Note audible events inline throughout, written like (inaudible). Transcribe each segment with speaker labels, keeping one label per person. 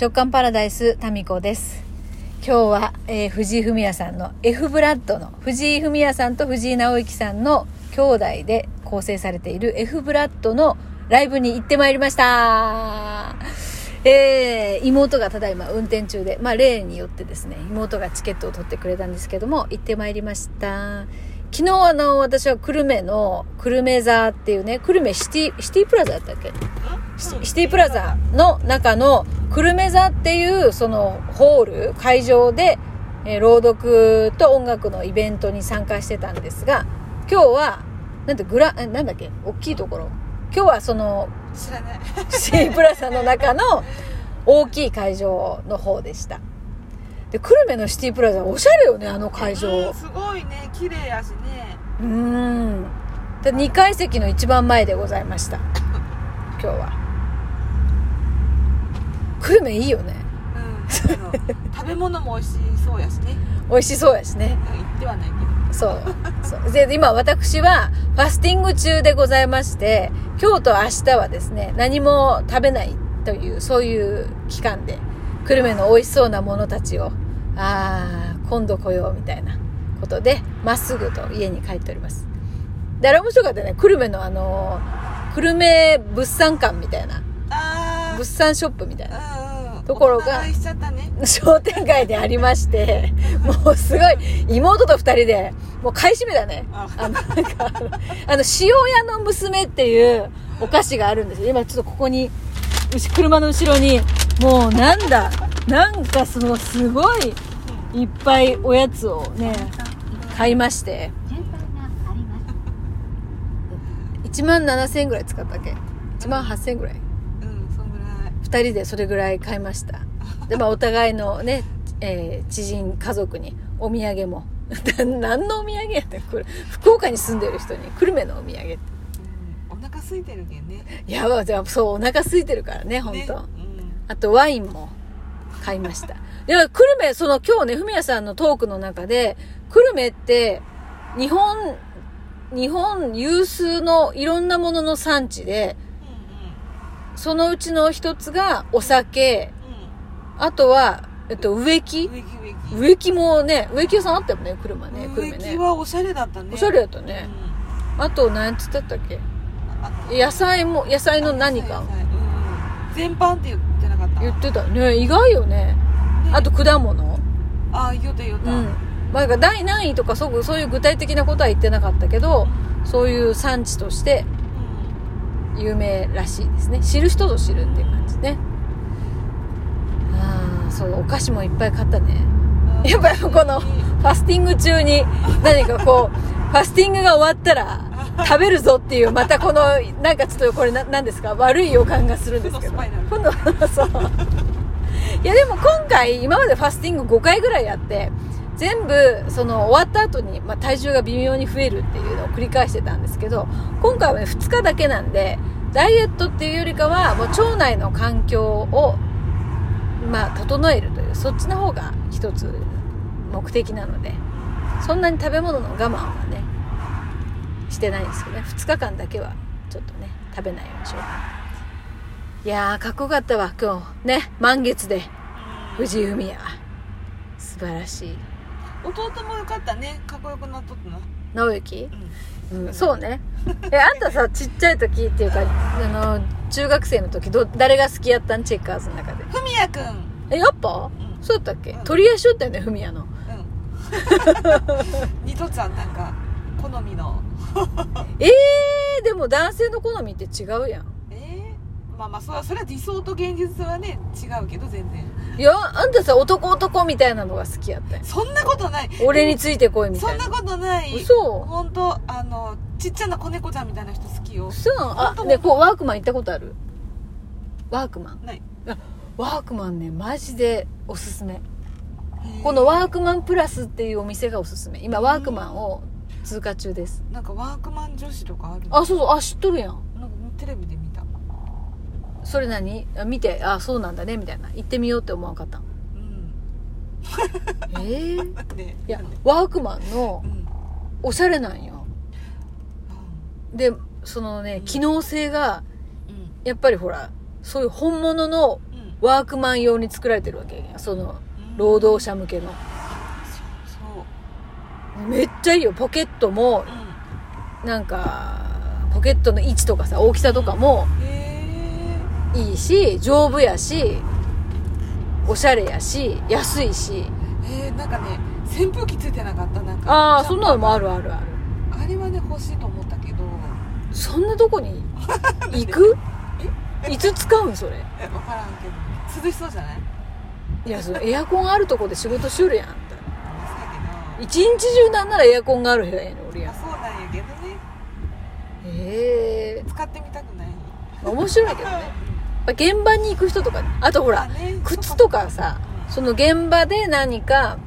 Speaker 1: 直感パラダイスタミコです今日は、えー藤井フミヤさんの F ブラッドの藤井フミヤさんと藤井直之さんの兄弟で構成されている F ブラッドのライブに行ってまいりましたえー妹がただいま運転中で、まあ例によってですね、妹がチケットを取ってくれたんですけども、行ってまいりました。昨日あの、私は久留米の、久留米座っていうね、久留米シティ、シティプラザだったっけ？シシティプラザの中の久留米座っていうそのホール会場で、えー朗読と音楽のイベントに参加してたんですが今日はなんてグラえなんだっけ？大きいところ。今日はそのシティプラザの中の大きい会場の方でしたで久留米のシティプラザおしゃれよねあの会場。
Speaker 2: うんすごいね綺麗やしね。
Speaker 1: うーん。で2階席の一番前でございました。今日は。久留米いいよね。
Speaker 2: うん食べ物も美味しそうやしね。
Speaker 1: 美味しそうやしね。
Speaker 2: うん言ってはないけ
Speaker 1: そうそう。で今私はファスティング中でございまして今日と明日はですね何も食べないというそういう期間で久留米の美味しそうなものたちをああ今度来ようみたいなことでまっすぐと家に帰っております。であれ面白かったね久留米のあの久留米物産館みたいな。物産ショップみたいな。ところが商店街でありまして、(laughs) もうすごい、妹と二人で、もう買い占めだね。
Speaker 2: あ。
Speaker 1: あの、なんか、あの、塩屋の娘っていうお菓子があるんですよ。今ちょっとここに、車の後ろに、もうなんだ、なんかそのすごい、いっぱいおやつをね、買いまして、1万7000円ぐらい使ったっけ ?1 万8000円ぐらい。
Speaker 2: うんそんぐらい。
Speaker 1: 2人でそれぐらい買いました。(laughs) でまあお互いのね、えー知人家族にお土産も。(laughs) 何のお土産やったこれ福岡に住んでる人に久留米のお土産って。
Speaker 2: うんお腹空いてるけんね。
Speaker 1: いやじゃあそうお腹空いてるからね本当、
Speaker 2: ねうん。
Speaker 1: あとワインも買いました。いや久留米その今日ねフミヤさんのトークの中で久留米って日本日本有数のいろんなものの産地でそのうちの一つがお酒
Speaker 2: うん
Speaker 1: あとは、えっと、植木。
Speaker 2: うん植木植木。
Speaker 1: 植木もね、植木屋さんあったよね、車ね、
Speaker 2: 植木
Speaker 1: 車ね。
Speaker 2: はおしゃれだったね。
Speaker 1: おしゃれやったね。あと、何つってたっけ？野菜も、野菜の何か。
Speaker 2: うんうん。全般って言ってなか。った
Speaker 1: 言ってたね。意外よね。
Speaker 2: ね
Speaker 1: あと、果物。
Speaker 2: ああ言うた言うた
Speaker 1: うん。まあ、第何位とかそう、そういう具体的なことは言ってなかったけど、そういう産地として有名らしいですね。知る人ぞ知るっていう感じね。ああ、そう、お菓子もいっぱい買ったね。
Speaker 2: うん
Speaker 1: やっぱりこのファスティング中に何かこう、ファスティングが終わったら食べるぞっていう、またこの、なんかちょっとこれな何ですか？悪い予感がするんですけど。今度、そう。いやでも今回、今までファスティング5回ぐらいやって、全部、その終わった後に、まあ、体重が微妙に増えるっていうのを繰り返してたんですけど、今回はね、2日だけなんで、ダイエットっていうよりかは、もう腸内の環境を、まあ、整えるという、そっちの方が一つ目的なので、そんなに食べ物の我慢はね、してないんですけどね、2日間だけは、ちょっとね、食べないようにしよう。いやー、かっこよかったわ、今日。ね、満月で、藤井フミヤ。素晴らしい。
Speaker 2: 弟もよかったねかっこよくなっとったな
Speaker 1: 直之？
Speaker 2: うん
Speaker 1: うん、そうね。え、あんたさ、ちっちゃい時っていうか、あの、中学生の時、ど、誰が好きやったん？チェッカーズの中で。
Speaker 2: ふみやくん
Speaker 1: え、やっぱ？
Speaker 2: うん
Speaker 1: そうだったっけ？
Speaker 2: うん
Speaker 1: 取り合いしよったよね、フミヤの。
Speaker 2: う (laughs) ん二とつあんなんか好みの
Speaker 1: えー、でも男性の好みって違うやん。
Speaker 2: えー、まあまあそれはそれは理想と現実はね違うけど全然
Speaker 1: いや、あんたさ、男男みたいなのが好きやったよ。
Speaker 2: そんなことない
Speaker 1: 俺についてこいみ
Speaker 2: そんな
Speaker 1: たいな。
Speaker 2: ことない
Speaker 1: 嘘
Speaker 2: 本当あのちっちゃな子猫ちゃんみたいな人好きよ
Speaker 1: そうあね、こう、ワークマン行ったことある？ワークマン。
Speaker 2: ない
Speaker 1: ワークマンね、マジでおすすめ。このワークマンプラスっていうお店がおすすめ。今、ワークマンを通過中です。
Speaker 2: なんかワークマン女子とかある？
Speaker 1: あ、そうそう、あ、知っとるやん。
Speaker 2: なんかテレビで見た。
Speaker 1: それ何？あ見て、あ、そうなんだね、みたいな。行ってみようって思わんかったん。
Speaker 2: うん。
Speaker 1: ええ
Speaker 2: で (laughs)
Speaker 1: いや、ワークマンの
Speaker 2: うん。
Speaker 1: おしゃれなんよ。で、そのね、機能性が、
Speaker 2: うん。
Speaker 1: やっぱりほら、そういう本物の
Speaker 2: うん。
Speaker 1: ワークマン用に作られてるわけやその労働者向けの。めっちゃいいよ。ポケットも
Speaker 2: う
Speaker 1: なんかポケットの位置とかさ大きさとかもいいし丈夫やしおしゃれやし安いし。
Speaker 2: えー、なんかね扇風機ついてなかった？なんか
Speaker 1: ああそんなのもあるあるある。
Speaker 2: あれはね欲しいと思ったけど。
Speaker 1: そんなとこに行く？(laughs) いつ使うんそれ？
Speaker 2: え分からんけど。涼しそうじゃない？
Speaker 1: いやそのエアコンあるとこで仕事しよるやん。一日中なんならエアコンがある部屋やん。
Speaker 2: まあそうなんやけどね。
Speaker 1: へえ
Speaker 2: 使ってみたくない。
Speaker 1: 面白いけどね。やっぱ現場に行く人とかあとほら
Speaker 2: あね。
Speaker 1: 靴とかさその現場で何か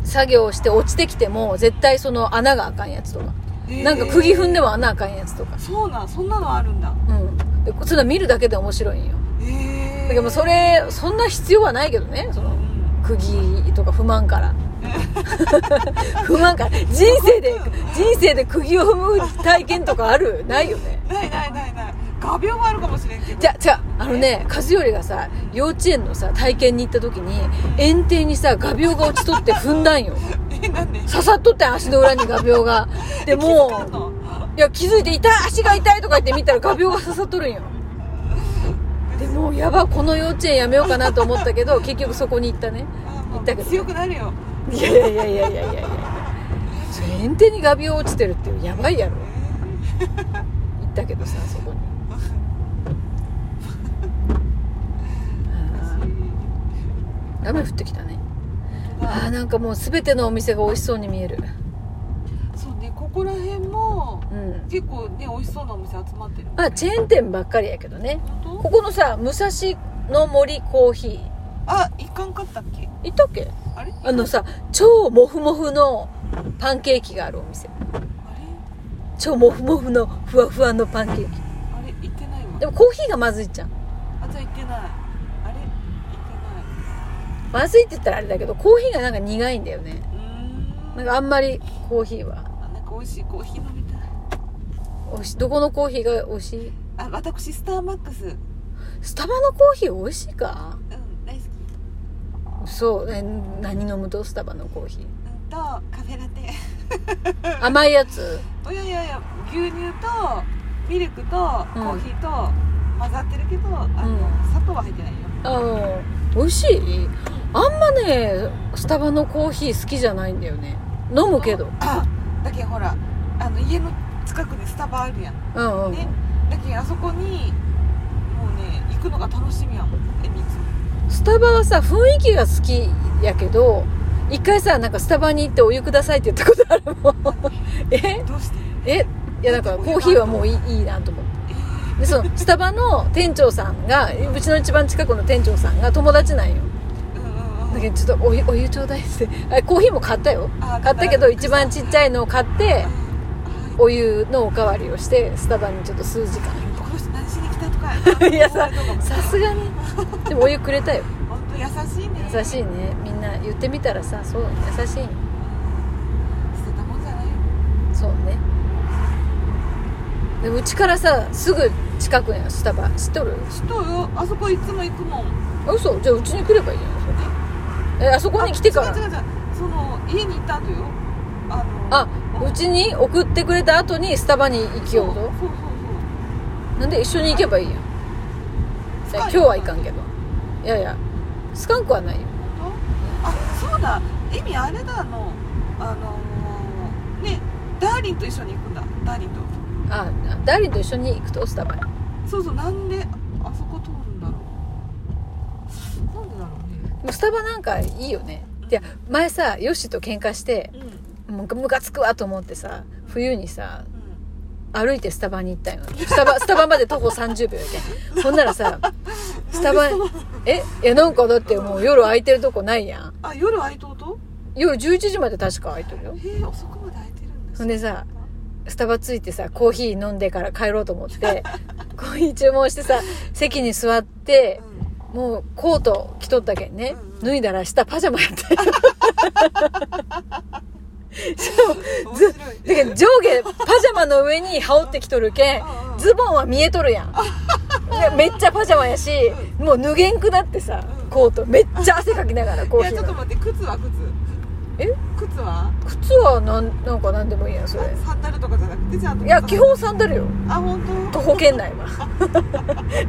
Speaker 2: うん
Speaker 1: 作業して落ちてきても絶対その穴があかんやつとか。
Speaker 2: へー
Speaker 1: なんか釘踏んでも穴あかんやつとか。
Speaker 2: そうなんそんなのあるんだ。
Speaker 1: うん。でそんな見るだけで面白いんよ。
Speaker 2: へえ
Speaker 1: だけどそれそんな必要はないけどね。その釘とか不満から。(laughs) 不満から。人生で人生で釘を踏む体験とかある？ないよね。
Speaker 2: ないないないない。画鋲もあるかもしれんけど。
Speaker 1: じゃじゃあのね和頼がさ幼稚園のさ体験に行った時に園庭にさ画鋲が落ちとって踏んだんよ。(laughs) 刺さっとってん足の裏に画鋲が。でもいや気づいて痛い足が痛いとか言って見たら画鋲が刺さっとるんよでもうやばこの幼稚園やめようかなと思ったけど (laughs) 結局そこに行ったね。行ったけど。
Speaker 2: 強くなるよ。
Speaker 1: いやいやいやいやいやいや園庭に画鋲落ちてるってやばいやろ。行ったけどさそこに。(laughs) 雨降ってきたね。あーなんかもう全てのお店が美味しそうに見える。
Speaker 2: そうねここら辺も
Speaker 1: うん。
Speaker 2: 結構ね美味しそうなお店集まってる
Speaker 1: まあチェーン店ばっかりやけどね。
Speaker 2: 本
Speaker 1: ここのさ武蔵野森コーヒー。
Speaker 2: 当あ行かんかったっけ？
Speaker 1: 行ったっけ？
Speaker 2: あれ？
Speaker 1: あのさ超モフモフのパンケーキがあるお店。
Speaker 2: あれ？
Speaker 1: 超モフモフのふわふわのパンケーキ。
Speaker 2: あれ行ってないわ。
Speaker 1: でもコーヒーがまずいじゃん。
Speaker 2: あじゃあ行ってない。あれ？行って
Speaker 1: まずいって言ったらあれだけどコーヒーがなんか苦いんだよね。
Speaker 2: なん
Speaker 1: かあんまりコーヒーは。
Speaker 2: あなんか美味しい。コーヒー飲みたい。
Speaker 1: おいしどこのコーヒーが美味しい？
Speaker 2: あ私スターマックス。うん
Speaker 1: スタバのコーヒー美味しいか？
Speaker 2: 大好き。
Speaker 1: そうえ何飲むと？スタバのコーヒ
Speaker 2: うんとカフェラテ。
Speaker 1: ー (laughs) 甘いやつ？
Speaker 2: いやいやいや牛乳とミルクとコーヒーと混ざってるけど、あの
Speaker 1: うん。
Speaker 2: 砂糖は入ってないよ。
Speaker 1: あの美味しい？あんまねスタバのコーヒー好きじゃないんだよね。飲むけど。
Speaker 2: あだけどほらあの家の近くにスタバあるやん。
Speaker 1: うんうん。
Speaker 2: ね。だけどあそこにくのが楽しみやもんえみつ
Speaker 1: スタバはさ雰囲気が好きやけど一回さなんかスタバに行ってお湯くださいって言ったことあるもん。え？
Speaker 2: どうして？
Speaker 1: えいやなんかコーヒーはもういいいいなと思って。
Speaker 2: え？
Speaker 1: でそのスタバの店長さんがうちの一番近くの店長さんが友達なんよ。だけどちょっとお湯お湯ちょうだいってあコーヒーも買ったよ。
Speaker 2: あ
Speaker 1: 買ったけど一番ちっちゃいのを買って
Speaker 2: あ
Speaker 1: お湯のおかわりをしてスタバにちょっと数時間いやささすがに。でもお湯くれたよ。
Speaker 2: 本当優しいね。
Speaker 1: 優しいね。みんな言ってみたらさそう優しい。
Speaker 2: 捨てたもんじゃないよ。
Speaker 1: そうね。でうちからさすぐ近くにスタバ。知っとる？
Speaker 2: 知っとるよ。あそこいつも行くもん。
Speaker 1: あ嘘？じゃあうちに来ればいいじゃんそれ。えあそこに来てから？
Speaker 2: あ違う違う違う。その家に行った後よ。あの
Speaker 1: あうちに送ってくれた後にスタバに行きようと
Speaker 2: そうそう
Speaker 1: なんで一緒に行けばいいやん。今日は行かんけど。いやいやスカンクはないよ。
Speaker 2: あそうだ。エミあれだあの。あのーねダーリンと一緒に行くんだ。ダーリンと。
Speaker 1: あダーリンと一緒に行くとスタバに
Speaker 2: そうそうなんであそこ通るんだろう。なんでだろうね。
Speaker 1: でもスタバなんかいいよね。いや前さヨッシーと喧嘩して
Speaker 2: うん。
Speaker 1: もうムカつくわと思ってさ冬にさ
Speaker 2: うん
Speaker 1: 歩いてスタバに行ったんよ。スタバスタバまで徒歩30秒やけん。ほんならさスタバえ？いやなんかだってもう夜空いてるとこないやん。
Speaker 2: あ夜空いとうと？
Speaker 1: 夜11時まで確か空いてるよ。
Speaker 2: へえ遅くまで空いてるんだ
Speaker 1: ほんでさスタバ着いてさコーヒー飲んでから帰ろうと思って (laughs) コーヒー注文してさ席に座って
Speaker 2: う
Speaker 1: もうコート着とったけんね、
Speaker 2: うん。うん
Speaker 1: 脱いだら下パジャマやって (laughs) しかも
Speaker 2: ん面
Speaker 1: ず
Speaker 2: 白い
Speaker 1: だけど上下パジャマの上に羽織ってきとるけんズボンは見えとるやん。でめっちゃパジャマやしもう脱げんくなってさ
Speaker 2: うん。
Speaker 1: コート。めっちゃ汗かきながらコー
Speaker 2: いやちょっと待って靴は靴？
Speaker 1: え？
Speaker 2: 靴は？
Speaker 1: 靴はなんなんか何でもいいやんそれ。
Speaker 2: サンダルとかじゃなくてちゃんと
Speaker 1: いや基本サンダルよ。
Speaker 2: あ本当？
Speaker 1: 徒歩圏内は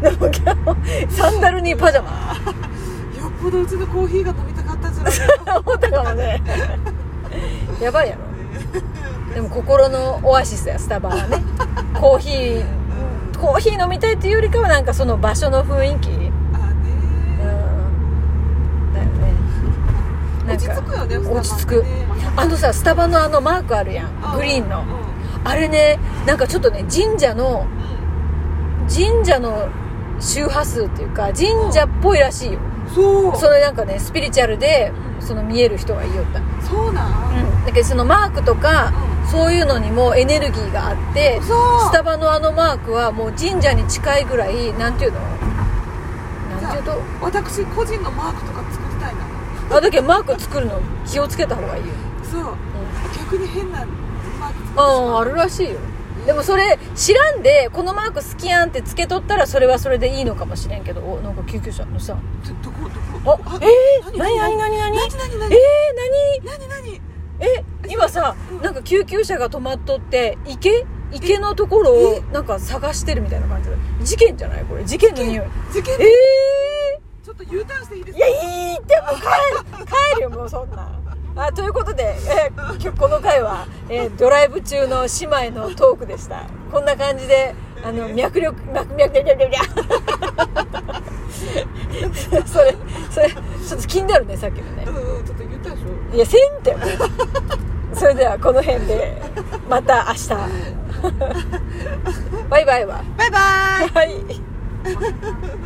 Speaker 1: でも基本サンダルにパジャマ。(laughs)
Speaker 2: よっぽどうちのコーヒーが飲みたかったんじゃな (laughs)
Speaker 1: 思ったかもねやばいやろ。でも心のオアシスやスタバはね。(laughs) コーヒーコーヒー飲みたいっていうよりかはなんかその場所の雰囲気。
Speaker 2: 落ち着くよね
Speaker 1: 落ち着く。あのさスタバのあのマークあるやん。グリーンの。
Speaker 2: うん
Speaker 1: あれねなんかちょっとね神社の神社の周波数っていうか神社っぽいらしいよ。
Speaker 2: そう。
Speaker 1: それなんかねスピリチュアルでその見える人が言いよった。
Speaker 2: そうなん？
Speaker 1: うん、だけどそのマークとか、そういうのにもエネルギーがあって
Speaker 2: そう。
Speaker 1: スタバのあのマークはもう神社に近いぐらいなんていうの？なんていうと？
Speaker 2: 私個人のマークとか作りたいな。
Speaker 1: あだけどマーク作るの気をつけた方がいいよ、
Speaker 2: そう。
Speaker 1: うん。
Speaker 2: 逆に変なマーク作ってし
Speaker 1: あ
Speaker 2: ま
Speaker 1: ああるらしいよでもそれ知らんでこのマーク好きやんってつけとったらそれはそれでいいのかもしれんけどおなんか救急車のさ
Speaker 2: どこどこ？
Speaker 1: あえー、何？何？何？何？
Speaker 2: 何？何？
Speaker 1: えー、
Speaker 2: 何？
Speaker 1: 何？
Speaker 2: 何？何？
Speaker 1: え今さなんか救急車が止まっとって池池のところをなんか探してるみたいな感じで事件じゃないこれ？事件の匂い。
Speaker 2: 事件
Speaker 1: え
Speaker 2: ちょっと U ターンしていいです
Speaker 1: ー、いやいいってもう帰帰るよもうそんなあということで、えー今日この回は、えードライブ中の姉妹のトークでした。こんな感じであの脈力脈脈脈脈脈。(laughs) それそれちょっと気になるねさっきのね。
Speaker 2: うんうんちょっと言ったでしょ。
Speaker 1: いやせんって。それではこの辺でまた明日。(laughs) バイバイは。
Speaker 2: バイバイ。
Speaker 1: はい